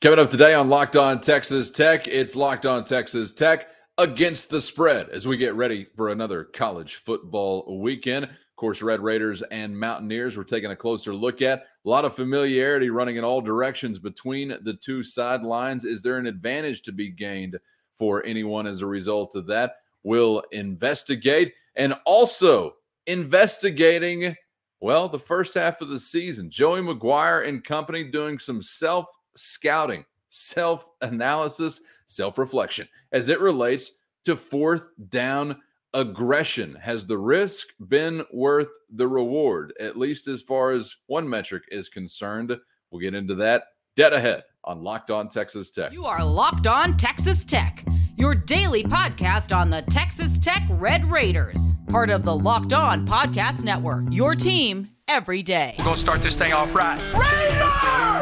Coming up today on Locked On Texas Tech, it's Locked On Texas Tech against the spread as we get ready for another college football weekend. Of course, Red Raiders and Mountaineers we're taking a closer look at. A lot of familiarity running in all directions between the two sidelines. Is there an advantage to be gained for anyone as a result of that? We'll investigate and also investigating, well, the first half of the season. Joey McGuire and company doing some self scouting, self analysis, self reflection as it relates to fourth down aggression. Has the risk been worth the reward, at least as far as one metric is concerned? We'll get into that dead ahead on Locked On Texas Tech. You are Locked On Texas Tech, your daily podcast on the Texas Tech Red Raiders, part of the Locked On Podcast Network. Your team every day. We're going to start this thing off right. Raider!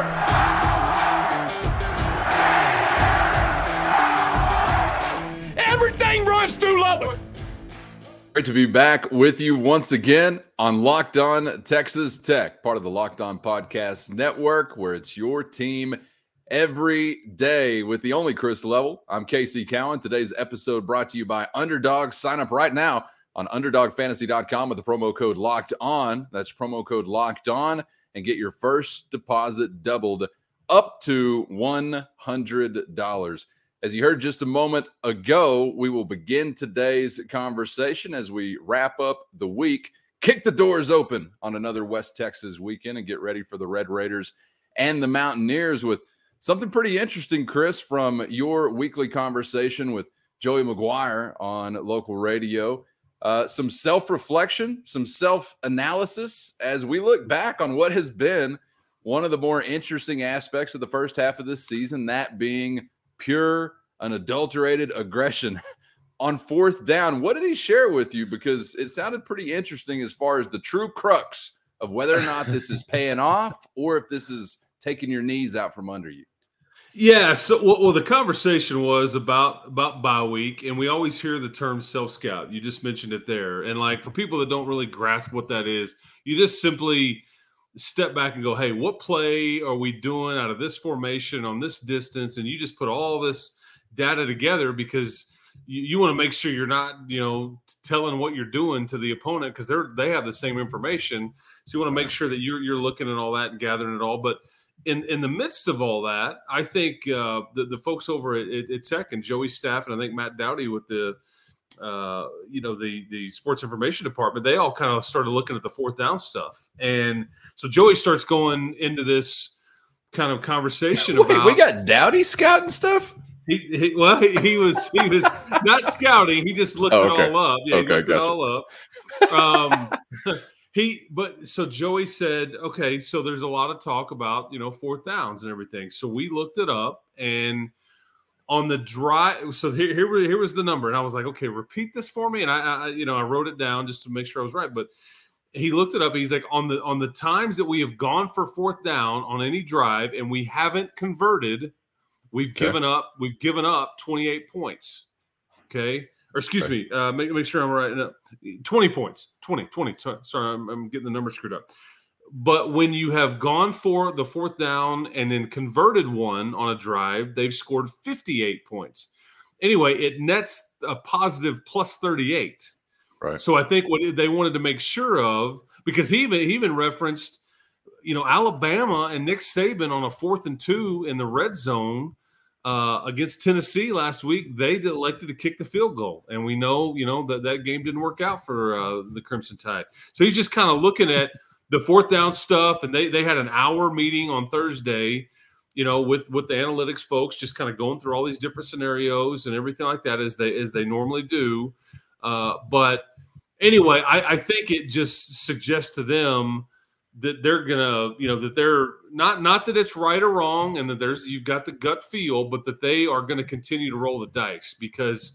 Lubbock. Great to be back with you once again on Locked On Texas Tech, part of the Locked On Podcast Network, where it's your team every day with the only Chris Level. I'm Casey Cowan. Today's episode brought to you by Underdog. Sign up right now on underdogfantasy.com with the promo code Locked On. That's promo code Locked On and get your first deposit doubled up to $100. As you heard just a moment ago, we will begin today's conversation as we wrap up the week, kick the doors open on another West Texas weekend, and get ready for the Red Raiders and the Mountaineers with something pretty interesting, Chris, from your weekly conversation with Joey McGuire on local radio. Uh, some self reflection, some self analysis as we look back on what has been one of the more interesting aspects of the first half of this season, that being pure, unadulterated aggression on fourth down. What did he share with you? Because it sounded pretty interesting as far as the true crux of whether or not this is paying off or if this is taking your knees out from under you. Yeah. So, well, well, the conversation was about about bye week, and we always hear the term self scout. You just mentioned it there, and like for people that don't really grasp what that is, you just simply step back and go, "Hey, what play are we doing out of this formation on this distance?" And you just put all this data together because you, you want to make sure you're not, you know, telling what you're doing to the opponent because they're they have the same information. So you want to make sure that you're you're looking at all that and gathering it all. But in in the midst of all that, I think uh, the the folks over at, at, Tech and Joey staff and I think Matt Dowdy with the uh, you know the the sports information department, they all kind of started looking at the fourth down stuff, and so Joey starts going into this kind of conversation Wait, about we got Dowdy scouting stuff. he, he well he, he was he was not scouting, he just looked Oh, it all up. Yeah, he Okay, looked it all up. Um, he but so Joey said, okay, so there's a lot of talk about you know fourth downs and everything. So we looked it up and on the drive. So here here, here was the number, and I was like, okay, repeat this for me. And I, I you know I wrote it down just to make sure I was right, but. He looked it up. He's like on the on the times that we have gone for fourth down on any drive and we haven't converted, we've Okay. given up. We've given up 28 points. Okay, or excuse Okay. me, uh, make, make sure I'm right. No, 20 points. 20, 20. so- Sorry, I'm, I'm getting the numbers screwed up. But when you have gone for the fourth down and then converted one on a drive, they've scored 58 points. Anyway, it nets a positive plus 38. Right. So I think what they wanted to make sure of, because he even he even referenced, you know, Alabama and Nick Saban on a fourth and two in the red zone uh, against Tennessee last week. They elected to kick the field goal, and we know, you know, that that game didn't work out for uh, the Crimson Tide. So he's just kind of looking at the fourth down stuff, and they they had an hour meeting on Thursday. You know, with with the analytics folks, just kind of going through all these different scenarios and everything like that, as they as they normally do. Uh, but anyway, I, I think it just suggests to them that they're gonna, you know, that they're not not that it's right or wrong, and that there's you've got the gut feel, but that they are going to continue to roll the dice because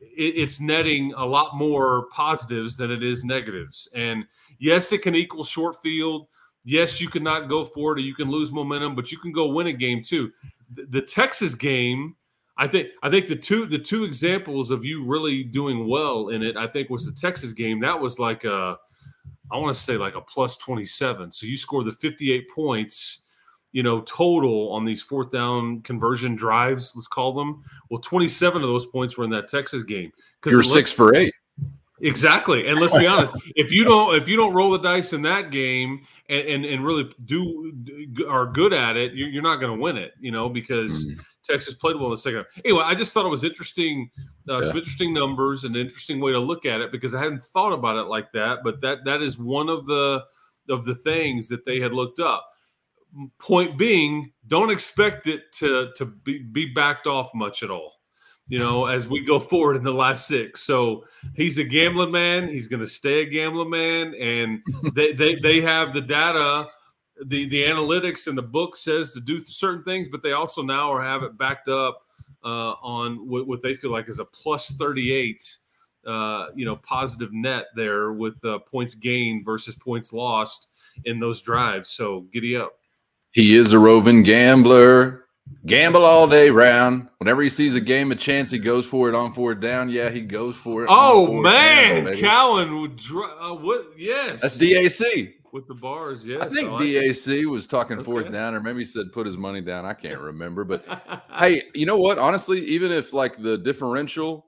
it, it's netting a lot more positives than it is negatives. And yes, it can equal short field. Yes, you can not go for it, or you can lose momentum, but you can go win a game too. The, the Texas game. I think I think the two the two examples of you really doing well in it, I think was the Texas game. That was like a I want to say like a plus 27. So you score the 58 points you know, total on these fourth down conversion drives, let's call them. Well, 27 of those points were in that Texas game. You're six for eight. Exactly. And let's be honest, if you don't if you don't roll the dice in that game and and, and really do are good at it, you're, you're not going to win it, you know, because mm. Texas played well in the second. Half. Anyway, I just thought it was interesting, uh, yeah. some interesting numbers, and an interesting way to look at it because I hadn't thought about it like that. But that that is one of the of the things that they had looked up. Point being, don't expect it to to be, be backed off much at all you know, as we go forward in the last six. So he's a gambling man. He's going to stay a gambling man, and they, they they have the data, the the analytics, and the book says to do certain things, but they also now are have it backed up uh, on what, what, they feel like is a plus thirty eight. Uh, you know, positive net there with uh, points gained versus points lost in those drives. So giddy up. He is a roving gambler. Gamble all day round. Whenever he sees a game of chance, he goes for it on four down. Yeah, he goes for it. Oh man, down, Cowan would uh, what? Yes, that's DAC with the bars. Yeah, I think I like DAC it. was talking okay. fourth down, or maybe he said put his money down. I can't remember, but hey, you know what? Honestly, even if like the differential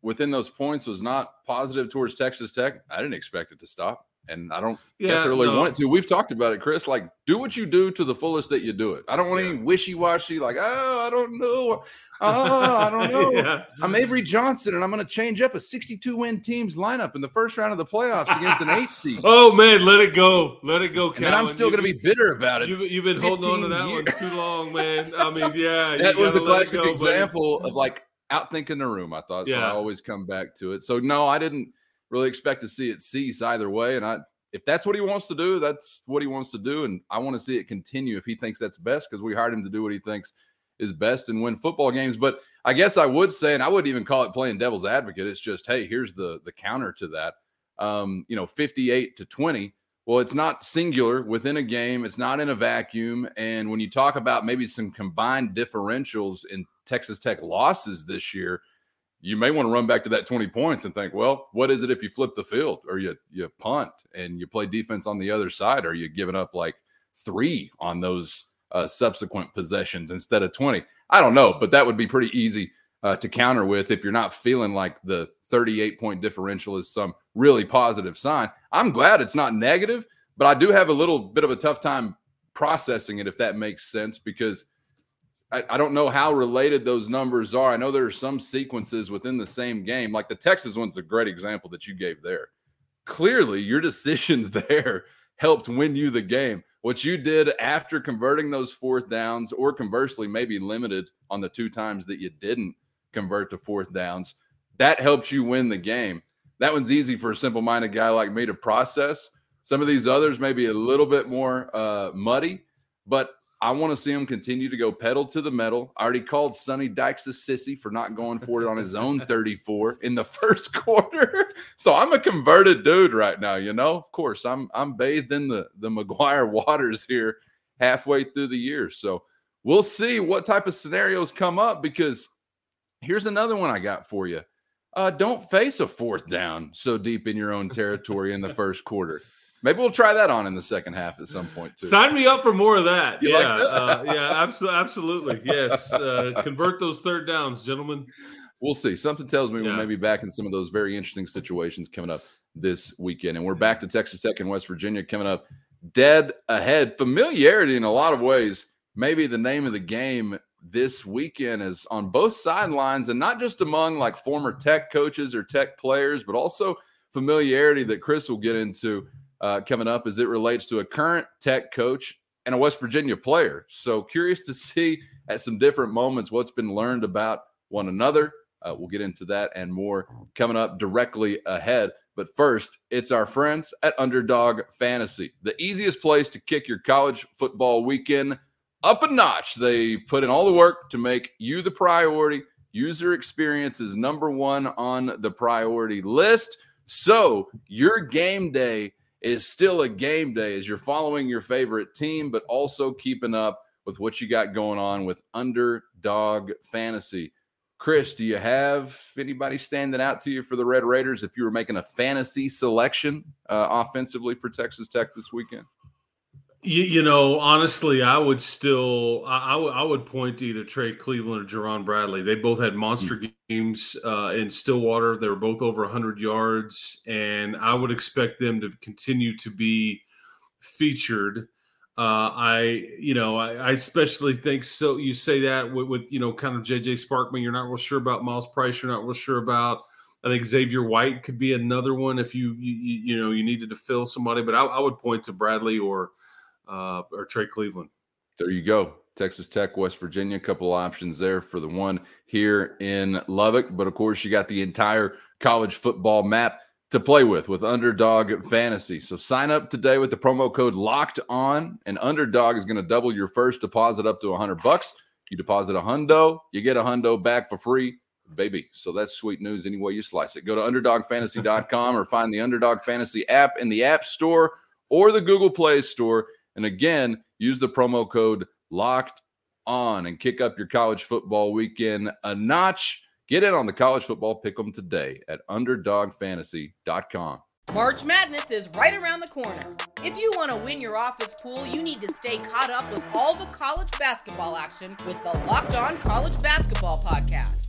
within those points was not positive towards Texas Tech, I didn't expect it to stop and I don't yeah, necessarily no. want it to. We've talked about it, Chris. Like, do what you do to the fullest that you do it. I don't want yeah. any wishy washy. Like, oh, I don't know. Oh, I don't know. yeah. I'm Avery Johnson, and I'm going to change up a 62 win team's lineup in the first round of the playoffs against an eight seed. oh man, let it go, let it go, And I'm still going to be bitter about it. You've, you've been holding on to that years. one too long, man. I mean, yeah, that was the classic go, example buddy. of like outthinking the room. I thought so. I always come back to it. So no, I didn't really expect to see it cease either way. And I, if that's what he wants to do, that's what he wants to do. And I want to see it continue if he thinks that's best because we hired him to do what he thinks is best and win football games. But I guess I would say, and I wouldn't even call it playing devil's advocate. It's just, hey, here's the the counter to that. Um, you know, 58 to 20. Well, it's not singular within a game. It's not in a vacuum. And when you talk about maybe some combined differentials in Texas Tech losses this year, you may want to run back to that 20 points and think, well, what is it if you flip the field or you you punt and you play defense on the other side? Are you giving up like three on those uh, subsequent possessions instead of 20? I don't know, but that would be pretty easy uh, to counter with if you're not feeling like the 38 point differential is some really positive sign. I'm glad it's not negative, but I do have a little bit of a tough time processing it if that makes sense because – I, I, don't know how related those numbers are. I know there are some sequences within the same game. Like the Texas one's a great example that you gave there. Clearly, your decisions there helped win you the game. What you did after converting those fourth downs, or conversely, maybe limited on the two times that you didn't convert to fourth downs, that helps you win the game. That one's easy for a simple minded guy like me to process. Some of these others may be a little bit more uh, muddy, but I want to see him continue to go pedal to the metal. I already called Sonny Dykes a sissy for not going for it on his own 34 in the first quarter. So I'm a converted dude right now, you know. Of course, I'm I'm bathed in the the McGuire waters here halfway through the year. So we'll see what type of scenarios come up because here's another one I got for you. Uh, don't face a fourth down so deep in your own territory in the first quarter. Maybe we'll try that on in the second half at some point too. Sign me up for more of that. You yeah, like that? uh, yeah, absolutely, absolutely. Yes, uh, convert those third downs, gentlemen. We'll see. Something tells me yeah. we may be back in some of those very interesting situations coming up this weekend, and we're back to Texas Tech and West Virginia coming up. Dead ahead, familiarity in a lot of ways. Maybe the name of the game this weekend is on both sidelines, and not just among like former Tech coaches or Tech players, but also familiarity that Chris will get into uh, coming up as it relates to a current tech coach and a West Virginia player. So curious to see at some different moments what's been learned about one another. Uh, we'll get into that and more coming up directly ahead. But first, it's our friends at Underdog Fantasy, the easiest place to kick your college football weekend up a notch. They put in all the work to make you the priority. User experience is number one on the priority list. So your game day is still a game day as you're following your favorite team, but also keeping up with what you got going on with underdog fantasy. Chris, do you have anybody standing out to you for the Red Raiders if you were making a fantasy selection uh, offensively for Texas Tech this weekend? You, you know, honestly, I would still I, I, w- I would point to either Trey Cleveland or Jerand Bradley. They both had monster mm. games uh, in Stillwater. They were both over 100 yards, and I would expect them to continue to be featured. Uh, I, you know, I, I, especially think so. You say that with, with, you know, kind of JJ Sparkman. You're not real sure about Myles Price. You're not real sure about. I think Xavier White could be another one if you, you, you know, you needed to fill somebody. But I, I would point to Bradley or uh, or Trey Cleveland. There you go. Texas Tech, West Virginia, a couple options there for the one here in Lubbock. But of course, you got the entire college football map to play with with Underdog Fantasy. So sign up today with the promo code Locked On, and Underdog is going to double your first deposit up to 100 bucks. You deposit a hundo, you get a hundo back for free, baby. So that's sweet news any way you slice it. Go to underdogfantasy.com or find the Underdog Fantasy app in the App Store or the Google Play Store and again, use the promo code locked on and kick up your college football weekend a notch. Get in on the college football pick 'em today at underdogfantasy.com. March Madness is right around the corner. If you want to win your office pool, you need to stay caught up with all the college basketball action with the Locked On College Basketball Podcast.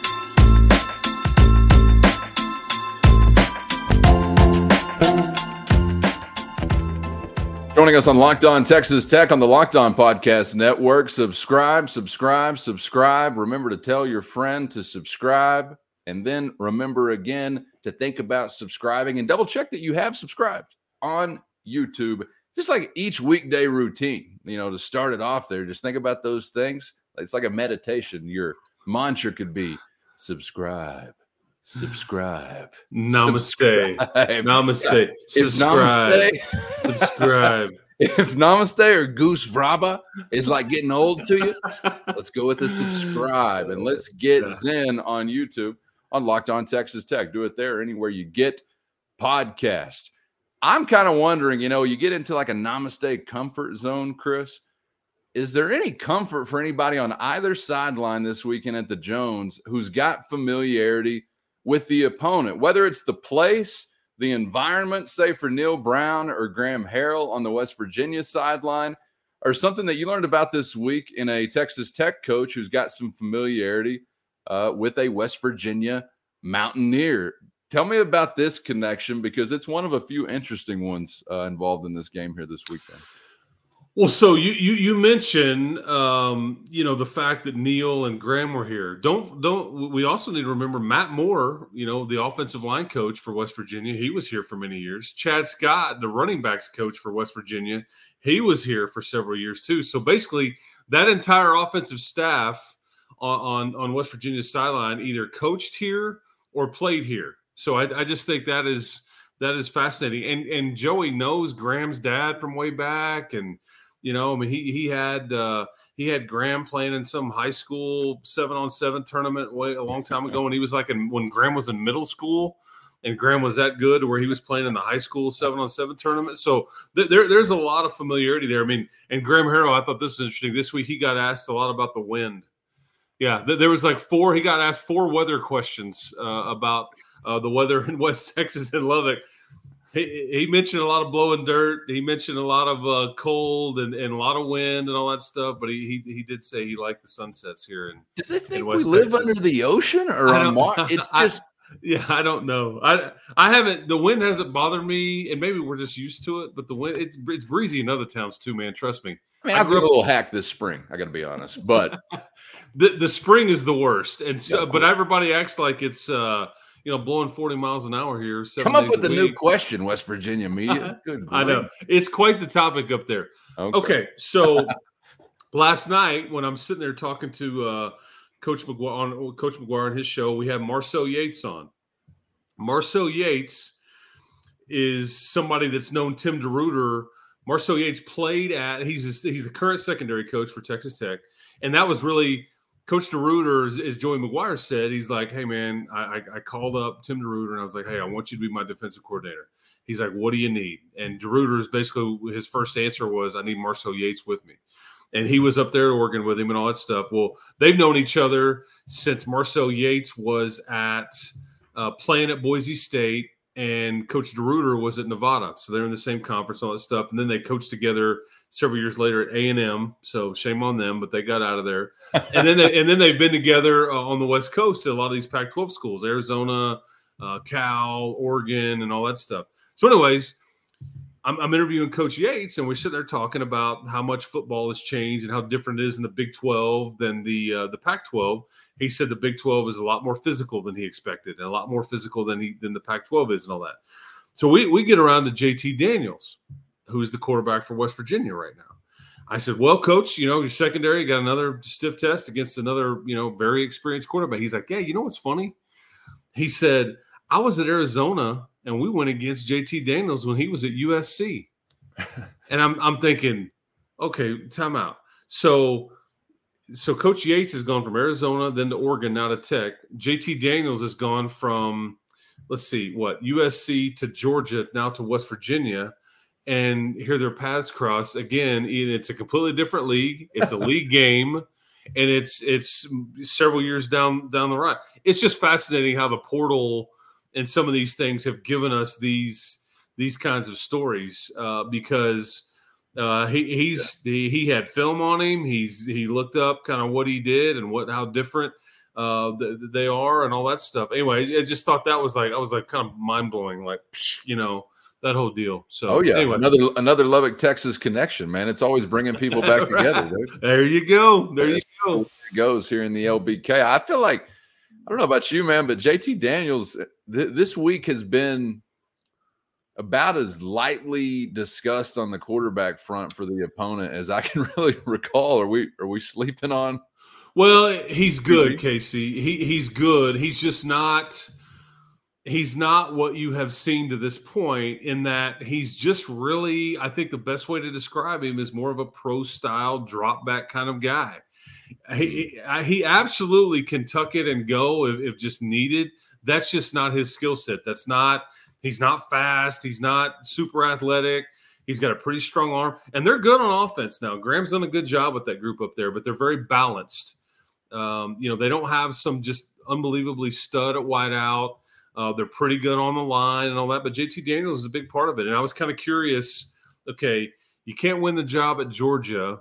Joining us on Locked On Texas Tech on the Locked On Podcast Network. Subscribe, subscribe, subscribe. Remember to tell your friend to subscribe. And then remember again to think about subscribing and double check that you have subscribed on YouTube. Just like each weekday routine, you know, to start it off there, just think about those things. It's like a meditation. Your mantra could be subscribe, subscribe. Namaste. Subscribe. Namaste. Subscribe. Namaste, subscribe. If Namaste or Goosfraba is like getting old to you, let's go with the subscribe and let's get Zen on YouTube on Locked On Texas Tech. Do it there anywhere you get podcast. I'm kind of wondering, you know, you get into like a Namaste comfort zone, Chris is there any comfort for anybody on either sideline this weekend at the Jones who's got familiarity with the opponent, whether it's the place, the environment, say for Neal Brown or Graham Harrell on the West Virginia sideline, or something that you learned about this week in a Texas Tech coach who's got some familiarity uh, with a West Virginia Mountaineer. Tell me about this connection because it's one of a few interesting ones uh, involved in this game here this weekend. Well, so you you you mentioned um, you know the fact that Neal and Graham were here. Don't don't we also need to remember Matt Moore, you know, the offensive line coach for West Virginia. He was here for many years. Chad Scott, the running backs coach for West Virginia, he was here for several years too. So basically, that entire offensive staff on on, on West Virginia's sideline either coached here or played here. So I, I just think that is that is fascinating. And and Joey knows Graham's dad from way back and you know, I mean, he he had uh, he had Graham playing in some high school seven on seven tournament way a long time ago when he was like in, when Graham was in middle school, and Graham was that good where he was playing in the high school seven on seven tournament. So th- there there's a lot of familiarity there. I mean, and Graham Harrell, I thought this was interesting. This week he got asked a lot about the wind. Yeah, th- there was like four. He got asked four weather questions uh, about uh, the weather in West Texas and Lubbock he, he mentioned a lot of blowing dirt. He mentioned a lot of uh, cold and, and a lot of wind and all that stuff. But he he, he did say he liked the sunsets here. And do they think we live under the ocean or on Mars? It's just. I, yeah, I don't know. I I haven't. The wind hasn't bothered me, and maybe we're just used to it. But the wind, it's it's breezy in other towns too, man. Trust me. I mean, I've got a little hack this spring. I got to be honest, but the the spring is the worst, and so, yeah, but everybody acts like it's uh you know, blowing 40 miles an hour here. Come up with a, a new question, West Virginia media. Good. I know. It's quite the topic up there. Okay. okay so last night when I'm sitting there talking to uh, Coach McGuire on Coach McGuire on his show, we have Marcel Yates on. Marcel Yates is somebody that's known Tim DeRuyter Marcel Yates played at he's he's the current secondary coach for Texas Tech, and that was really Coach DeRuyter, as, as Joey McGuire said, he's like, "Hey man, I, I called up Tim DeRuyter and I was like, hey, I want you to be my defensive coordinator." He's like, "What do you need?" And DeRuyter's basically his first answer was, "I need Marcel Yates with me." And he was up there working with him and all that stuff. Well, they've known each other since Marcel Yates was at uh, playing at Boise State and Coach DeRuyter was at Nevada, so they're in the same conference, all that stuff. And then they coached together several years later at A and M. So shame on them, but they got out of there. and then they, and then they've been together uh, on the West Coast at a lot of these Pac-12 schools, Arizona, uh, Cal, Oregon, and all that stuff. So, anyways, I'm, I'm, interviewing Coach Yates, and we're sitting there talking about how much football has changed and how different it is in the Big 12 than the uh, the Pac-12. He said the Big 12 is a lot more physical than he expected, and a lot more physical than he than the Pac-12 is, and all that. So we we get around to JT Daniels, who's the quarterback for West Virginia right now. I said, "Well, coach, you know your secondary got another stiff test against another you know very experienced quarterback." He's like, "Yeah, you know what's funny?" He said, "I was at Arizona." and we went against JT Daniels when he was at USC. and I'm I'm thinking, okay, timeout. So so Coach Yates has gone from Arizona, then to Oregon, now to Tech. JT Daniels has gone from let's see, what USC to Georgia, now to West Virginia. And here their paths cross again. It's a completely different league. It's a league game, and it's it's several years down down the road. It's just fascinating how the portal and some of these things have given us these these kinds of stories uh, because uh, he he's yeah. he, he, had film on him. He's he looked up kind of what he did and what how different uh, they are and all that stuff. Anyway, I just thought that was like I was like kind of mind blowing, like you know that whole deal. So oh yeah, anyway. another another Lubbock, Texas connection, man. It's always bringing people back together. Dude. There you go. There you go. It goes here in the LBK. I feel like I don't know about you, man, but JT Daniels uh, th- this week has been about as lightly discussed on the quarterback front for the opponent as I can really recall. Are we are we sleeping on? Well, he's good, Casey. He he's good. He's just not he's not what you have seen to this point in that he's just really I think the best way to describe him is more of a pro style drop back kind of guy. He, he absolutely can tuck it and go if, if just needed. That's just not his skill set. That's not, he's not fast. He's not super athletic. He's got a pretty strong arm, and they're good on offense now. Graham's done a good job with that group up there, but they're very balanced. Um, you know, they don't have some just unbelievably stud at wideout. Uh, they're pretty good on the line and all that, but JT Daniels is a big part of it. And I was kind of curious. Okay, you can't win the job at Georgia,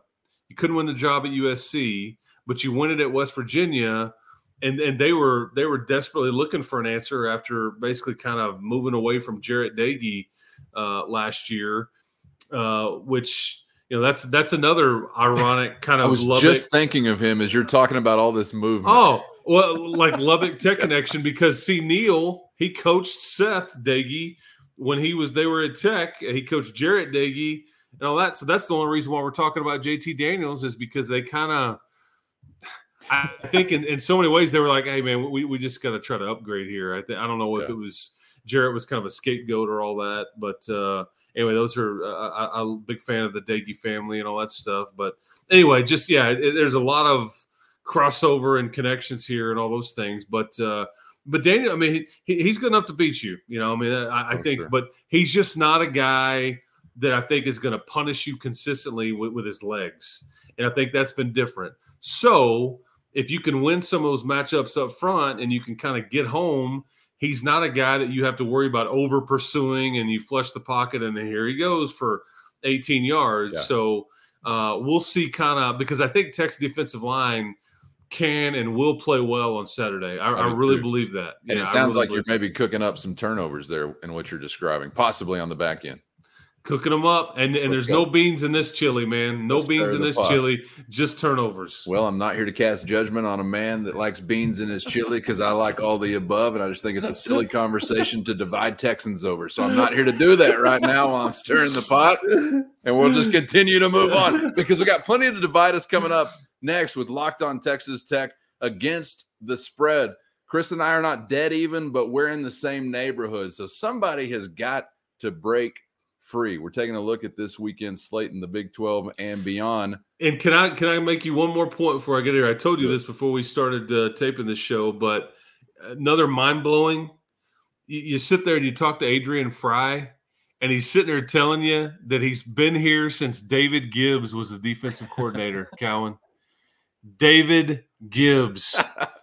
you couldn't win the job at USC, but you win it at West Virginia and and they were they were desperately looking for an answer after basically kind of moving away from Jarret Doege uh, last year, uh, which you know that's that's another ironic kind of. I was Lubbock. just thinking of him as you're talking about all this movement. Oh well, like Lubbock Tech connection because see Neal he coached Seth Doege when he was they were at Tech. He coached Jarret Doege and all that. So that's the only reason why we're talking about JT Daniels is because they kind of I think in, in so many ways they were like, "Hey man, we, we just got to try to upgrade here." I think I don't know if yeah. it was Jarret was kind of a scapegoat or all that, but uh, anyway, those are uh, I, am a big fan of the Doege family and all that stuff. But anyway, just yeah, it, there's a lot of crossover and connections here and all those things. But uh, but Daniel, I mean, he, he's good enough to beat you. You know, I mean, I, I oh, think, sure. but he's just not a guy that I think is going to punish you consistently with, with his legs, and I think that's been different. So if you can win some of those matchups up front and you can kind of get home, he's not a guy that you have to worry about over pursuing and you flush the pocket and then here he goes for 18 yards. Yeah. So uh, we'll see kind of because I think Tech's defensive line can and will play well on Saturday. I, I, I really too. believe that. And yeah, it sounds really like you're maybe cooking up some turnovers there in what you're describing, possibly on the back end cooking them up, and and there's go. no beans in this chili, man. No Let's beans in this pot. chili, just turnovers. Well, I'm not here to cast judgment on a man that likes beans in his chili because I like all the above, and I just think it's a silly conversation to divide Texans over. So I'm not here to do that right now while I'm stirring the pot, and we'll just continue to move on because we got plenty to divide us coming up next with Locked On Texas Tech against the spread. Chris and I are not dead even, but we're in the same neighborhood, so somebody has got to break free. We're taking a look at this weekend slate in the Big 12 and beyond. And can I can I make you one more point before I get here? I told you this before we started uh, taping the show, but another mind blowing. You, you sit there and you talk to Adrian Frye, and he's sitting there telling you that he's been here since David Gibbs was the defensive coordinator. Cowan, David Gibbs.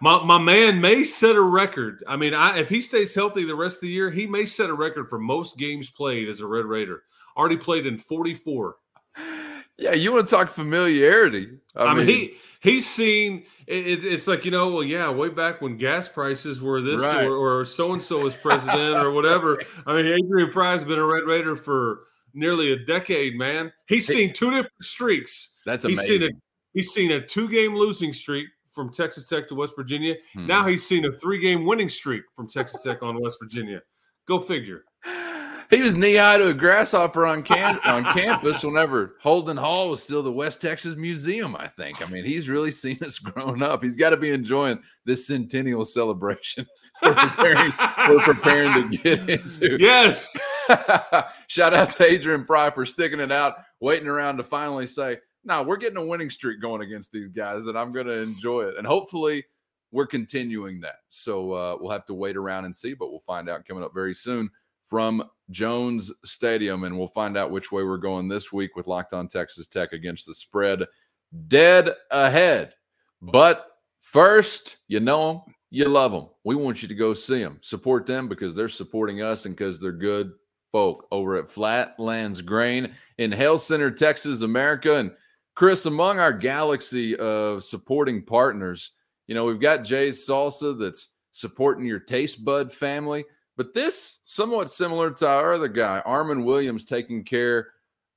my, my man may set a record. I mean, I, if he stays healthy the rest of the year, he may set a record for most games played as a Red Raider. Already played in 44. Yeah, you want to talk familiarity. I, I mean, mean, he he's seen it, it's like you know, well, yeah, way back when gas prices were this right. or so and so was president or whatever. I mean, Adrian Frye's been a Red Raider for nearly a decade, man. He's seen two different streaks. That's amazing. He's seen a, he's seen a two game losing streak from Texas Tech to West Virginia. Hmm. Now he's seen a three game winning streak from Texas Tech on West Virginia. Go figure. He was knee high to a grasshopper on cam- on campus whenever Holden Hall was still the West Texas Museum. I think. I mean, he's really seen us growing up. He's got to be enjoying this centennial celebration. we're preparing, we're preparing to get into. Yes. Shout out to Adrian Frye for sticking it out, waiting around to finally say, now we're getting a winning streak going against these guys, and I'm going to enjoy it. And hopefully, we're continuing that. So uh, we'll have to wait around and see, but we'll find out coming up very soon from Jones Stadium, and we'll find out which way we're going this week with Locked On Texas Tech against the spread. Dead ahead, but first, you know them, you love them. We want you to go see them, support them because they're supporting us and because they're good folk over at Flatlands Grain in Hale Center, Texas, America, and Chris, among our galaxy of supporting partners, you know, we've got J's Salsa that's supporting your taste bud family, but this somewhat similar to our other guy, Armen Williams, taking care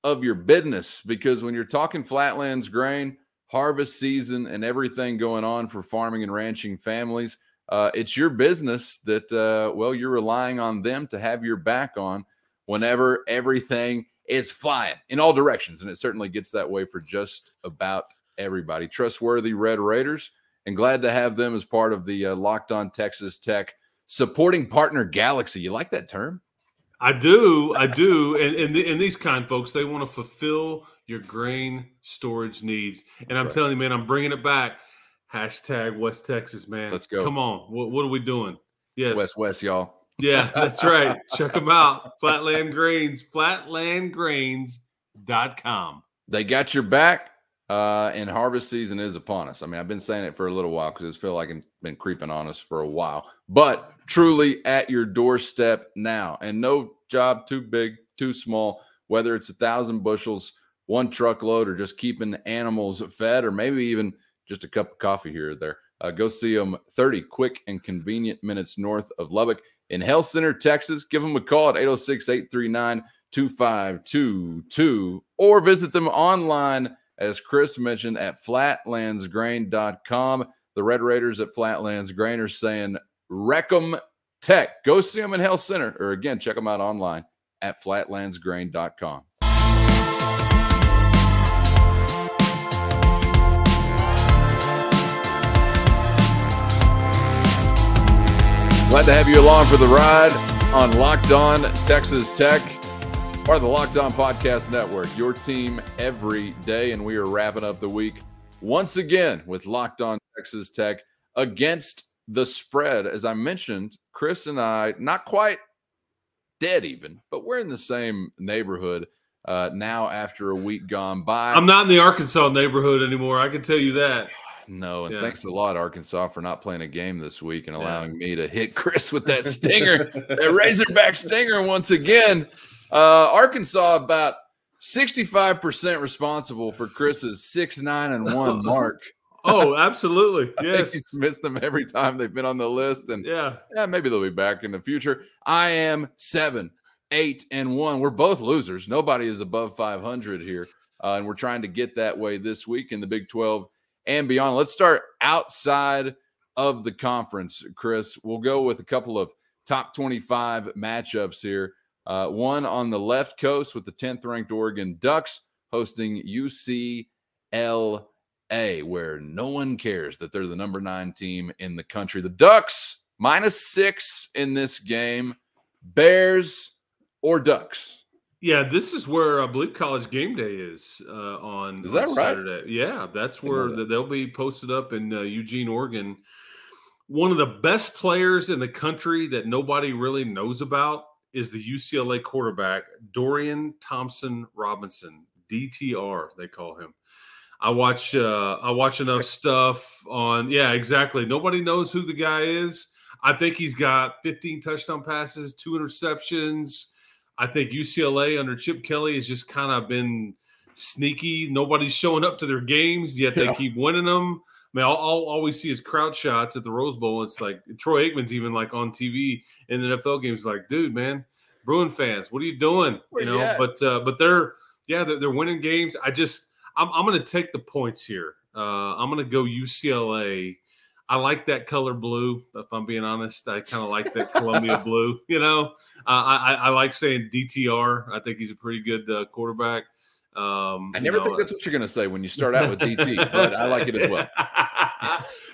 of your business because when you're talking flatlands grain, harvest season, and everything going on for farming and ranching families, uh, it's your business that, uh, well, you're relying on them to have your back on whenever everything is flying in all directions. And it certainly gets that way for just about everybody. Trustworthy Red Raiders, and glad to have them as part of the uh, Locked On Texas Tech supporting partner galaxy. You like that term? I do. I do. And, and, the, and these kind folks, they want to fulfill your grain storage needs. And That's I'm right. telling you, man, I'm bringing it back. Hashtag West Texas, man. Let's go. Come on. What, what are we doing? Yes. West, West, y'all. Yeah, that's right. Check them out. Flatlands Grain, flatlandsgrain.com. They got your back. Uh, and harvest season is upon us. I mean, I've been saying it for a little while because it's feel like it's been creeping on us for a while, but truly at your doorstep now. And no job too big, too small, whether it's a thousand bushels, one truckload, or just keeping animals fed, or maybe even just a cup of coffee here or there. Uh, go see them 30 quick and convenient minutes north of Lubbock in Hale Center, Texas. Give them a call at 806 839 2522 or visit them online, as Chris mentioned, at flatlandsgrain.com. The Red Raiders at Flatlands Grain are saying, Wreck 'Em Tech. Go see them in Hale Center, or again, check them out online at flatlandsgrain.com. Glad to have you along for the ride on Locked On Texas Tech, part of the Locked On Podcast Network, your team every day. And we are wrapping up the week once again with Locked On Texas Tech against the spread. As I mentioned, Chris and I, not quite dead even, but we're in the same neighborhood uh, now after a week gone by. I'm not in the Arkansas neighborhood anymore. I can tell you that. No, and yeah. thanks a lot, Arkansas, for not playing a game this week and allowing yeah. me to hit Chris with that stinger, that Razorback stinger once again. Uh, Arkansas about 65% responsible for Chris's six, nine, and one mark. oh, absolutely. Yes. he's missed them every time they've been on the list. And yeah, yeah, maybe they'll be back in the future. I am seven, eight, and one. We're both losers. Nobody is above 500 here. Uh, and we're trying to get that way this week in the Big 12 and beyond. Let's start outside of the conference, Chris. We'll go with a couple of top 25 matchups here. Uh, one on the left coast with the 10th ranked Oregon Ducks hosting UCLA, where no one cares that they're the number nine team in the country. The Ducks minus six in this game. Bears or Ducks? Yeah, this is where I believe College Game Day is uh, on, Is that on right? Saturday. Yeah, that's where that. they'll be posted up in uh, Eugene, Oregon. One of the best players in the country that nobody really knows about is the UCLA quarterback Dorian Thompson Robinson, DTR they call him. I watch uh, I watch enough stuff on yeah exactly. Nobody knows who the guy is. I think he's got 15 touchdown passes, two interceptions. I think UCLA under Chip Kelly has just kind of been sneaky. Nobody's showing up to their games yet. They Yeah. keep winning them. I mean, all, all, all we see is crowd shots at the Rose Bowl. It's like Troy Aikman's even like on TV in the NFL games, like, dude, man, Bruin fans, what are you doing? Where you know, but uh, but they're yeah, they're, they're winning games. I just I'm I'm going to take the points here. Uh, I'm going to go UCLA. I like that color blue. If I'm being honest, I kind of like that Columbia blue. You know, uh, I, I I like saying DTR. I think he's a pretty good uh, quarterback. Um, I you never know, think that's what you're going to say when you start out with DT, but I like it as well.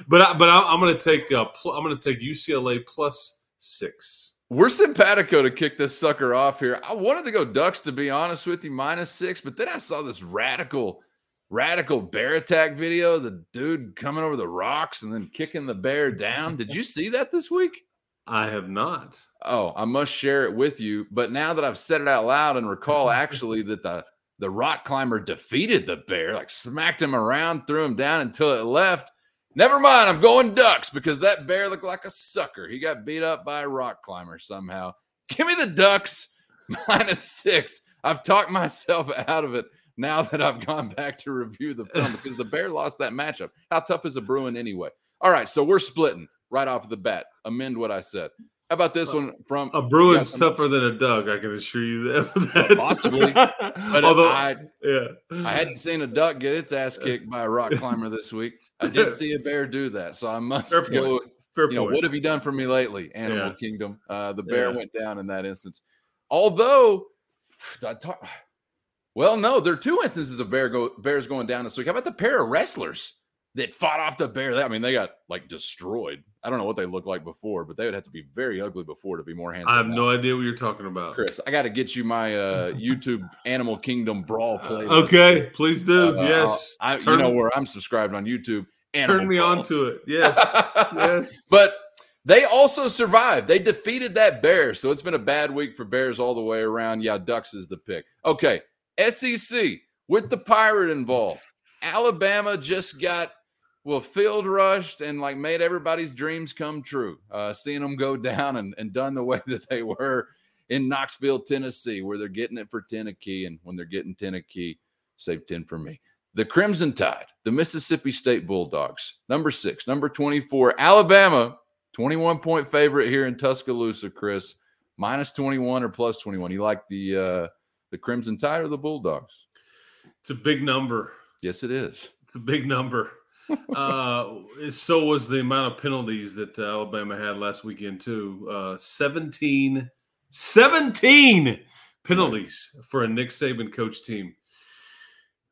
but I, but I, I'm going to take uh, pl- I'm going to take UCLA plus six. We're simpatico to kick this sucker off here. I wanted to go Ducks to be honest with you, minus six, but then I saw this radical, radical bear attack video. The dude coming over the rocks and then kicking the bear down. Did you see that this week? I have not. Oh, I must share it with you. But now that I've said it out loud and recall actually that the the rock climber defeated the bear, like smacked him around, threw him down until it left. Never mind, I'm going ducks because that bear looked like a sucker. He got beat up by a rock climber somehow. Give me the ducks minus six. I've talked myself out of it now that I've gone back to review the film because the bear lost that matchup. How tough is a Bruin anyway? All right, so we're splitting right off the bat. Amend what I said. How about this one from A Bruin's some- tougher than a Doug. I can assure you that. Possibly, But Although, I, yeah, I hadn't seen a duck get its ass kicked by a rock climber this week. I did see a bear do that, so I must Fair point. fair You know, point. what have you done for me lately, Animal Yeah. Kingdom? Uh, the bear Yeah. went down in that instance. Although, I talk, well, no, there are two instances of bear go, bears going down this week. How about the pair of wrestlers that fought off the bear? I mean, they got like destroyed. I don't know what they looked like before, but they would have to be very ugly before to be more handsome. I have now. no idea what you're talking about. Chris, I got to get you my uh, YouTube Animal Kingdom brawl playlist. Okay, please do. Uh, yes, I, turn, you know where I'm subscribed on YouTube. turn me on to it. Yes, yes. but they also survived. They defeated that bear, so it's been a bad week for Bears all the way around. Yeah, Ducks is the pick. Okay, SEC with the pirate involved. Alabama just got well field rushed and like made everybody's dreams come true. Uh, seeing them go down and, and done the way that they were in Knoxville, Tennessee, where they're getting it for ten a key, and when they're getting ten a key, save ten for me. The Crimson Tide, the Mississippi State Bulldogs, number six, number 24, Alabama, 21 point favorite here in Tuscaloosa, Chris, minus 21 or plus 21. You like the uh the Crimson Tide or the Bulldogs? It's a big number. Yes, it is. It's a big number. uh, so was the amount of penalties that uh, Alabama had last weekend too. Uh, 17, 17 penalties for a Nick Saban coach team.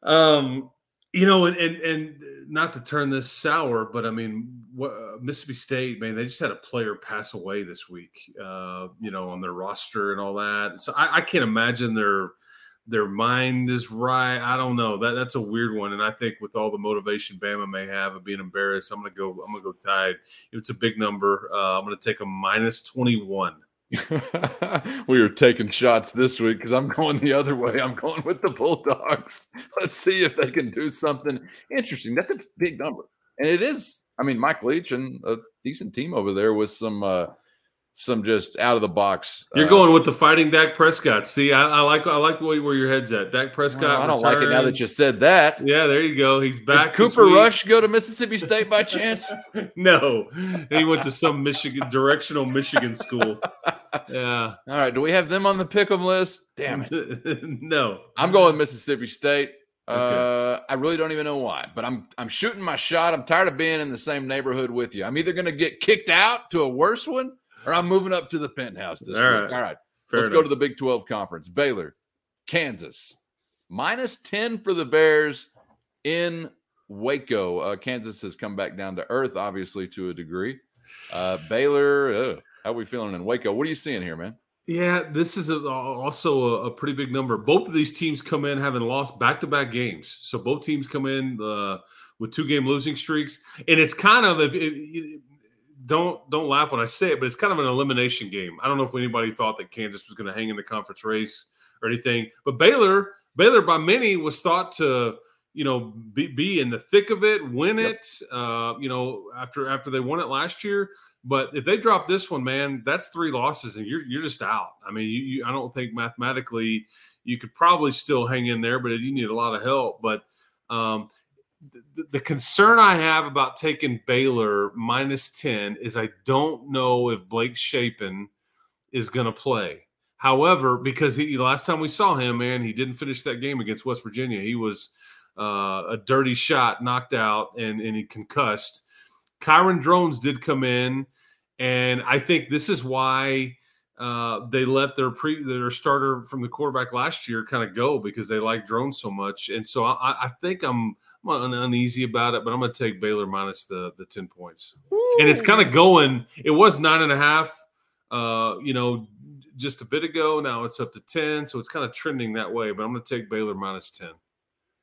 Um, you know, and and, not to turn this sour, but I mean, what, uh, Mississippi State, man, they just had a player pass away this week. Uh, you know, on their roster and all that. So I, I can't imagine their their mind is right. I don't know. That that's a weird one. And I think with all the motivation Bama may have of being embarrassed, I'm gonna go. I'm gonna go tied. If It's a big number. Uh, I'm gonna take a minus 21. we are taking shots this week because I'm going the other way. I'm going with the Bulldogs. Let's see if they can do something interesting. That's a big number. And it is, I mean, Mike Leach and a decent team over there with some uh some just out of the box. You're uh, going with the fighting Dak Prescott. See, I, I like I like the way where your head's at. Dak Prescott. well, I don't like it now that you said that. Yeah, there you go. He's back. this Cooper. Rush go to Mississippi State by chance? No, he went to some Michigan directional Michigan school. Yeah, All right. Do we have them on the pick'em list? Damn it. no, I'm going Mississippi State. Uh, I really don't even know why, but I'm I'm shooting my shot. I'm tired of being in the same neighborhood with you. I'm either going to get kicked out to a worse one, or I'm moving up to the penthouse this All week. right. All right, Fair let's enough. go to the Big 12 conference. Baylor, Kansas, minus 10 for the Bears in Waco. Uh, Kansas has come back down to earth, obviously to a degree. Uh, Baylor, ugh, how are we feeling in Waco? What are you seeing here, man? Yeah, this is a, also a, a, pretty big number. Both of these teams come in having lost back to back games. So both teams come in uh, with two game losing streaks, and it's kind of if, if, don't don't laugh when I say it, but it's kind of an elimination game. I don't know if anybody thought that Kansas was going to hang in the conference race or anything, but Baylor Baylor by many was thought to you know be, be in the thick of it, win yep. it. Uh, you know after after they won it last year. But if they drop this one, man, that's three losses, and you're you're just out. I mean, you, you I don't think mathematically you could probably still hang in there, but you need a lot of help. But um, the, the concern I have about taking Baylor minus ten is I don't know if Blake Shapen is going to play. However, because he last time we saw him, man, he didn't finish that game against West Virginia. He was uh, a dirty shot, knocked out, and and he concussed. Kyron Drones did come in and I think this is why uh, they let their pre their starter from the quarterback last year kind of go because they like drones so much. And so I, I think I'm, I'm uneasy about it, but I'm going to take Baylor minus the the ten points. Ooh. And it's kind of going. It was nine and a half. Uh, you know, just a bit ago. Now it's up to ten, so it's kind of trending that way. But I'm going to take Baylor minus ten.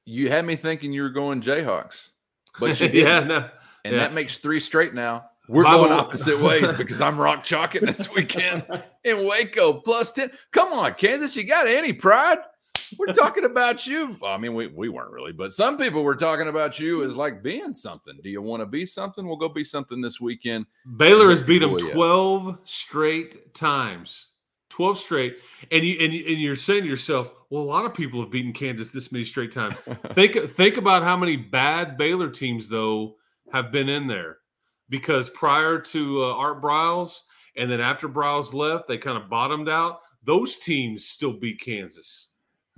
You had me thinking you were going Jayhawks, but yeah, no, and yeah. that makes three straight now. We're going opposite ways because I'm rock chalking this weekend in Waco plus 10. Come on, Kansas, you got any pride? We're talking about you. Well, I mean, we, we weren't really, but some people were talking about you as like being something. Do you want to be something? We'll go be something this weekend. Baylor has beat them 12 straight times. 12 straight. And you and, you, and you're saying to yourself, well, a lot of people have beaten Kansas this many straight times. think think about how many bad Baylor teams though have been in there because prior to uh, Art Briles and then after Briles left, they kind of bottomed out. Those teams still beat Kansas.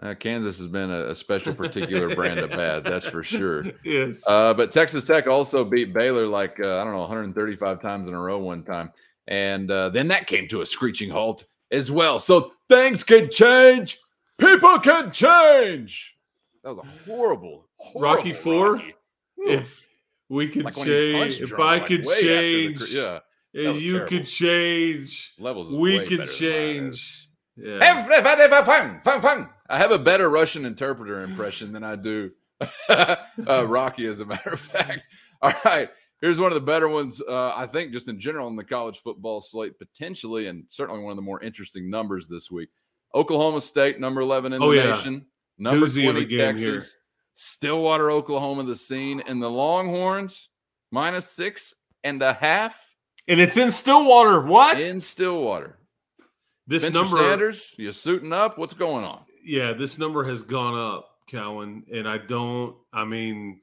Uh, Kansas has been a, a special, particular brand of bad, that's for sure. Yes. Uh, but Texas Tech also beat Baylor like uh, I don't know 135 times in a row one time, and uh, then that came to a screeching halt as well. So things can change, people can change. That was a horrible, horrible Rocky Four. Rocky. If we could like change. If I like could change, the, yeah, and you terrible. could change, levels. We could change. Yeah. I have a better Russian interpreter impression than I do uh, Rocky, as a matter of fact. All right. Here's one of the better ones, uh, I think, just in general in the college football slate, potentially, and certainly one of the more interesting numbers this week. Oklahoma State, number 11 in oh, the yeah. nation. Number Doozy 20, Texas. Here. Stillwater, Oklahoma, the scene, and the Longhorns minus six and a half. And it's in Stillwater. What? In Stillwater. This Spencer number Sanders, you suiting up? What's going on? Yeah, this number has gone up, Cowan, and I don't. I mean,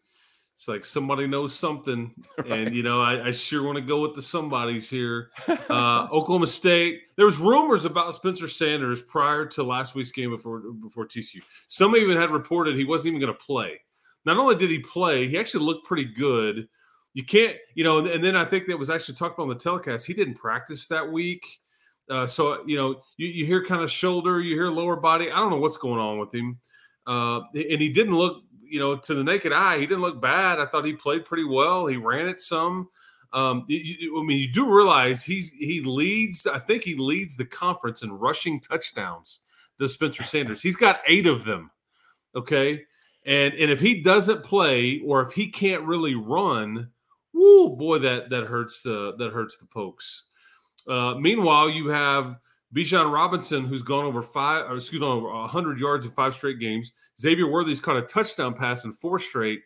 it's like somebody knows something, right. and you know, I, I sure want to go with the somebodies here. Uh, Oklahoma State. There was rumors about Spencer Sanders prior to last week's game before before TCU. Some even had reported he wasn't even going to play. Not only did he play, he actually looked pretty good. You can't, you know, and then I think that was actually talked about on the telecast. He didn't practice that week. Uh, so you know, you, you hear kind of shoulder, you hear lower body. I don't know what's going on with him, uh, and he didn't look you know, to the naked eye, he didn't look bad. I thought he played pretty well. He ran it some. Um, you, I mean, you do realize he's he leads. I think he leads the conference in rushing touchdowns. The Spencer Sanders, he's got eight of them. Okay, and and if he doesn't play or if he can't really run, whoo boy, that that hurts. Uh, that hurts the pokes. Uh, meanwhile, you have Bijan Robinson, who's gone over five, or excuse me, over 100 yards in five straight games. Xavier Worthy's caught a touchdown pass in four straight.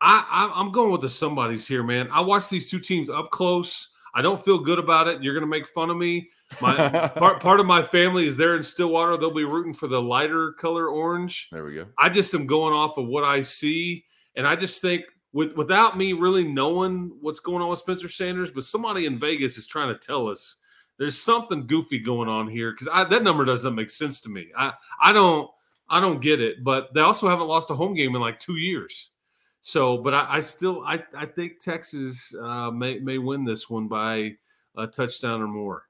I, I, am going with the somebody's here, man. I watched these two teams up close. I don't feel good about it. You're going to make fun of me. My part, part of my family is there in Stillwater. They'll be rooting for the lighter color orange. There we go. I just am going off of what I see, and I just think with without me really knowing what's going on with Spencer Sanders, but somebody in Vegas is trying to tell us there's something goofy going on here because that number doesn't make sense to me. I I don't I don't get it. But they also haven't lost a home game in like two years. So, but I, I still I I think Texas uh, may may win this one by a touchdown or more.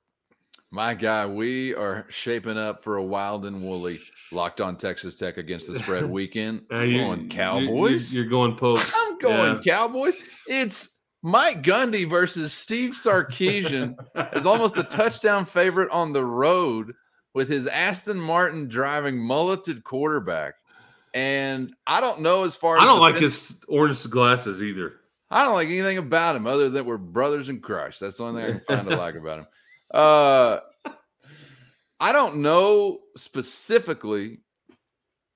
My guy, we are shaping up for a wild and woolly locked on Texas Tech against the spread weekend. I'm going Cowboys. You're, you're, going Pokes. I'm going yeah. Cowboys. It's Mike Gundy versus Steve Sarkisian is almost a touchdown favorite on the road with his Aston Martin driving mulleted quarterback. And I don't know as far as I don't like his orange glasses either. I don't like anything about him other than we're brothers in Christ. That's the only thing I can find to like about him. Uh, I don't know specifically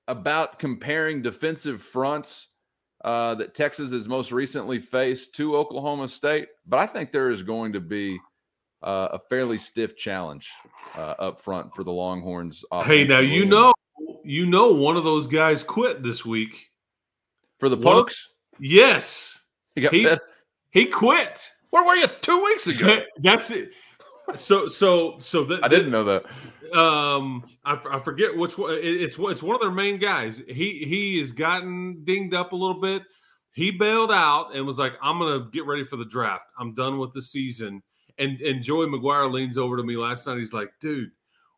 about comparing defensive fronts uh, that Texas has most recently faced to Oklahoma State, but I think there is going to be uh, a fairly stiff challenge uh, up front for the Longhorns. Hey, now you know, you know, one of those guys quit this week. for the one of- Pokes, Yes, he got he- fed. he quit. Where were you two weeks ago? That's it. So, so, so that I didn't know that. um I, f- I forget which one it's it's one of their main guys. He he has gotten dinged up a little bit. He bailed out and was like i'm gonna get ready for the draft. I'm done with the season. And and joey mcguire leans over to me last night. He's like dude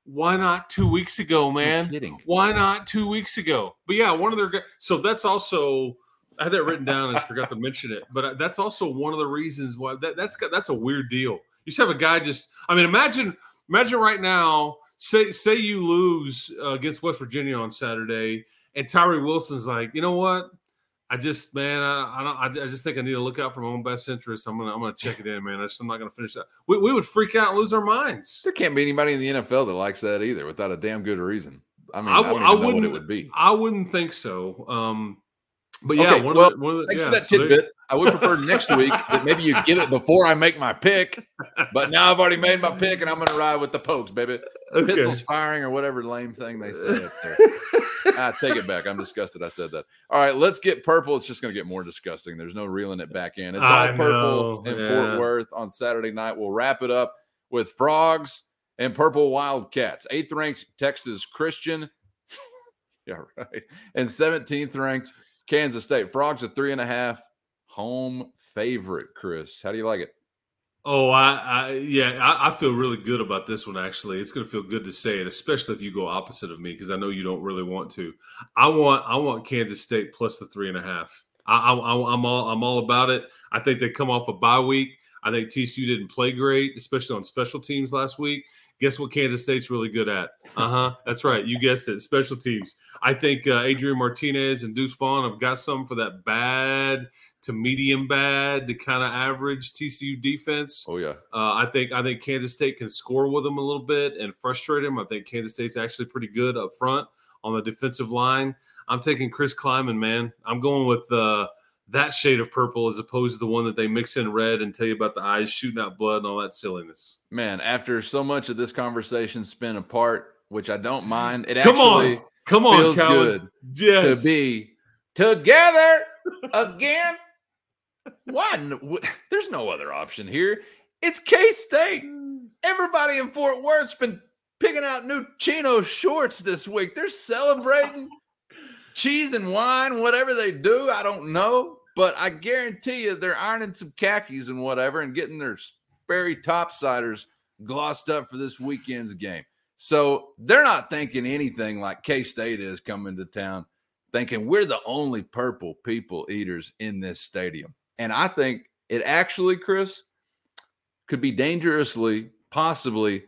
why not two weeks ago man? kidding. why not two weeks ago? But yeah one of their guys so that's also i had that written down. And I forgot to mention it. But uh, that's also one of the reasons why that, that's got- that's a weird deal you just have a guy just i mean imagine imagine right now say say you lose uh, against west virginia on saturday and tyree wilson's like you know what I just, man, I, I don't. I, I just think I need to look out for my own best interest. I'm gonna, I'm gonna check it in, man. I just, I'm not gonna finish that. We, we would freak out and lose our minds. There can't be anybody in the NFL that likes that either, without a damn good reason. I mean, I I, w- don't I even know what it wouldn't- be. I wouldn't think so. Um, but yeah, Okay, one, well, of the, one of the, Thanks yeah, for that so tidbit. I would prefer next week that maybe you give it before I make my pick. But now I've already made my pick, and I'm going to ride with the pokes, baby. Okay. Pistols firing or whatever lame thing they say up there. ah, take it back. I'm disgusted. I said that. All right, let's get purple. It's just going to get more disgusting. There's no reeling it back in. It's all I purple know, in yeah. Fort Worth on Saturday night. We'll wrap it up with frogs and purple wildcats. Eighth ranked Texas Christian. yeah, right. And 17th ranked Kansas State. Frogs a three and a half home favorite. Chris, how do you like it? Oh, I, I yeah, I, I feel really good about this one. Actually, it's going to feel good to say it, especially if you go opposite of me, because I know you don't really want to. I want, I want Kansas State plus the three and a half. I, I, I'm all, I'm all about it. I think they come off a bye week. I think TCU didn't play great, especially on special teams last week. Guess what? Kansas State's really good at. Uh huh. That's right. You guessed it. Special teams. I think uh, Adrian Martinez and Deuce Vaughn have got some for that bad to medium bad to kind of average TCU defense. Oh, yeah. Uh, I think I think Kansas State can score with them a little bit and frustrate them. I think Kansas State's actually pretty good up front on the defensive line. I'm taking Chris Klieman, man. I'm going with uh, that shade of purple as opposed to the one that they mix in red and tell you about the eyes shooting out blood and all that silliness. Man, after so much of this conversation spin apart, which I don't mind, it Come actually on, come on, feels Cowan. good Yes. to be together again. One, there's no other option here. It's K State. Everybody in Fort Worth's been picking out new chino shorts this week. They're celebrating cheese and wine, whatever they do. I don't know, but I guarantee you they're ironing some khakis and whatever and getting their Sperry topsiders glossed up for this weekend's game. So they're not thinking anything like K State is coming to town, thinking we're the only purple people eaters in this stadium. And I think it actually, Chris, could be dangerously, possibly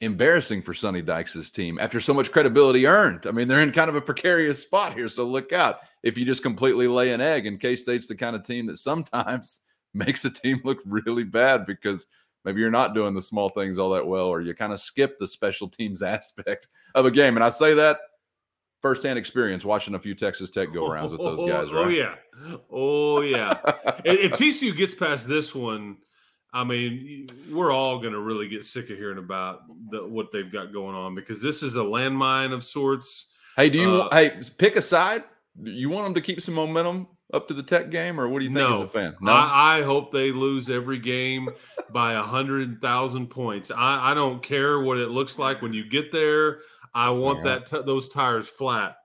embarrassing for Sonny Dykes' team after so much credibility earned. I mean, they're in kind of a precarious spot here. So look out if you just completely lay an egg. And K State's the kind of team that sometimes makes a team look really bad because maybe you're not doing the small things all that well, or you kind of skip the special teams aspect of a game. And I say that firsthand experience watching a few Texas Tech go arounds with those guys, oh, right? Oh, yeah. Oh, yeah. if if TCU gets past this one, I mean, we're all going to really get sick of hearing about the, what they've got going on because this is a landmine of sorts. Hey, do you Uh, hey pick a side? You want them to keep some momentum up to the Tech game, or what do you think as a fan? I, I hope they lose every game by a hundred thousand points. I, I don't care what it looks like when you get there. I want Yeah. that t- those tires flat.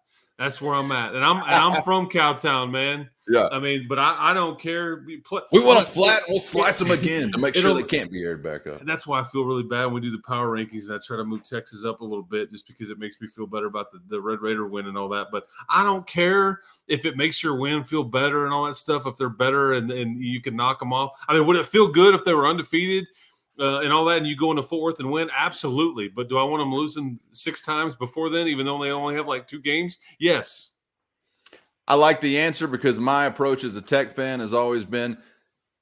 That's where I'm at, and I'm and I'm from Cowtown, man. Yeah. I mean, but I, I don't care. We play- we want them flat. We'll slice them again to make sure they can't be aired back up. And that's why I feel really bad when we do the power rankings and I try to move Texas up a little bit just because it makes me feel better about the, the Red Raider win and all that. But I don't care if it makes your win feel better and all that stuff, if they're better and, and you can knock them off. I mean, would it feel good if they were undefeated uh, and all that, and you go into Fort Worth and win? Absolutely. But do I want them losing six times before then, even though they only have like two games? Yes. I like the answer because my approach as a tech fan has always been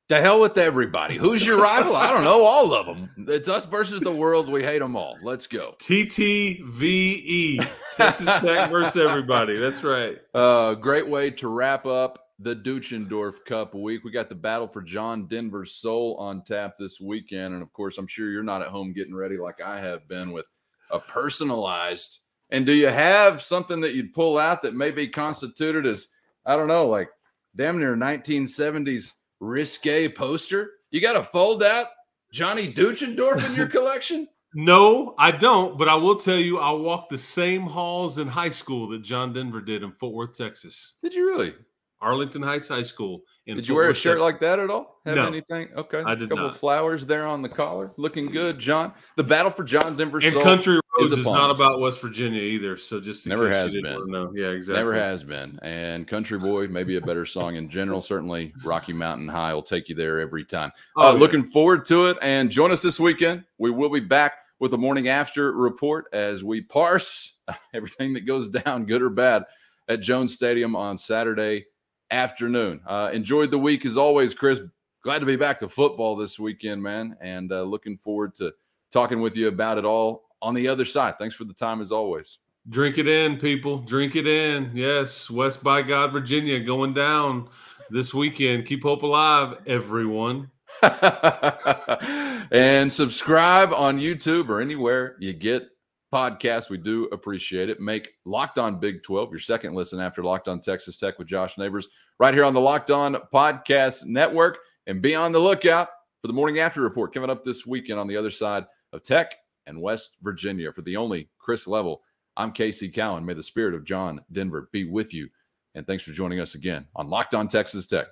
the hell with everybody. Who's your rival? I don't know. All of them. It's us versus the world. We hate them all. Let's go. TTVE. Texas Tech versus everybody. That's right. Uh, great way to wrap up the Deutschendorf Cup week. We got the battle for John Denver's soul on tap this weekend. And of course, I'm sure you're not at home getting ready like I have been with a personalized. And do you have something that you'd pull out that may be constituted as, I don't know, like damn near 1970s risque poster? You got a fold out Johnny Deutschendorf in your collection? No, I don't, but I will tell you I walked the same halls in high school that John Denver did in Fort Worth, Texas. Did you really? Arlington Heights High School. did you wear a shirt like that at all? Have no, anything? Okay. I did a couple not. flowers there on the collar. Looking good, John. The battle for John Denver and Country Roads is is, not about West Virginia either. So just in Never case has you been. wanna. Yeah, exactly. Never has been. And Country Boy, maybe a better song in general. Certainly, Rocky Mountain High will take you there every time. Oh, uh, yeah. Looking forward to it. And join us this weekend. We will be back with the morning after report as we parse everything that goes down, good or bad, at Jones Stadium on Saturday afternoon. Uh, enjoyed the week as always, Chris. Glad to be back to football this weekend, man. And uh, looking forward to talking with you about it all on the other side. Thanks for the time as always. Drink it in, people. Drink it in. Yes, West by God, Virginia going down this weekend. Keep hope alive, everyone. and subscribe on YouTube or anywhere you get podcasts. We do appreciate it. Make Locked On Big 12 your second listen after Locked On Texas Tech with Josh Neighbors right here on the Locked On Podcast Network. And be on the lookout for the morning after report coming up this weekend on the other side of Tech and West Virginia. For the only Chris Level, I'm Casey Cowan. May the spirit of John Denver be with you. And thanks for joining us again on Locked On Texas Tech.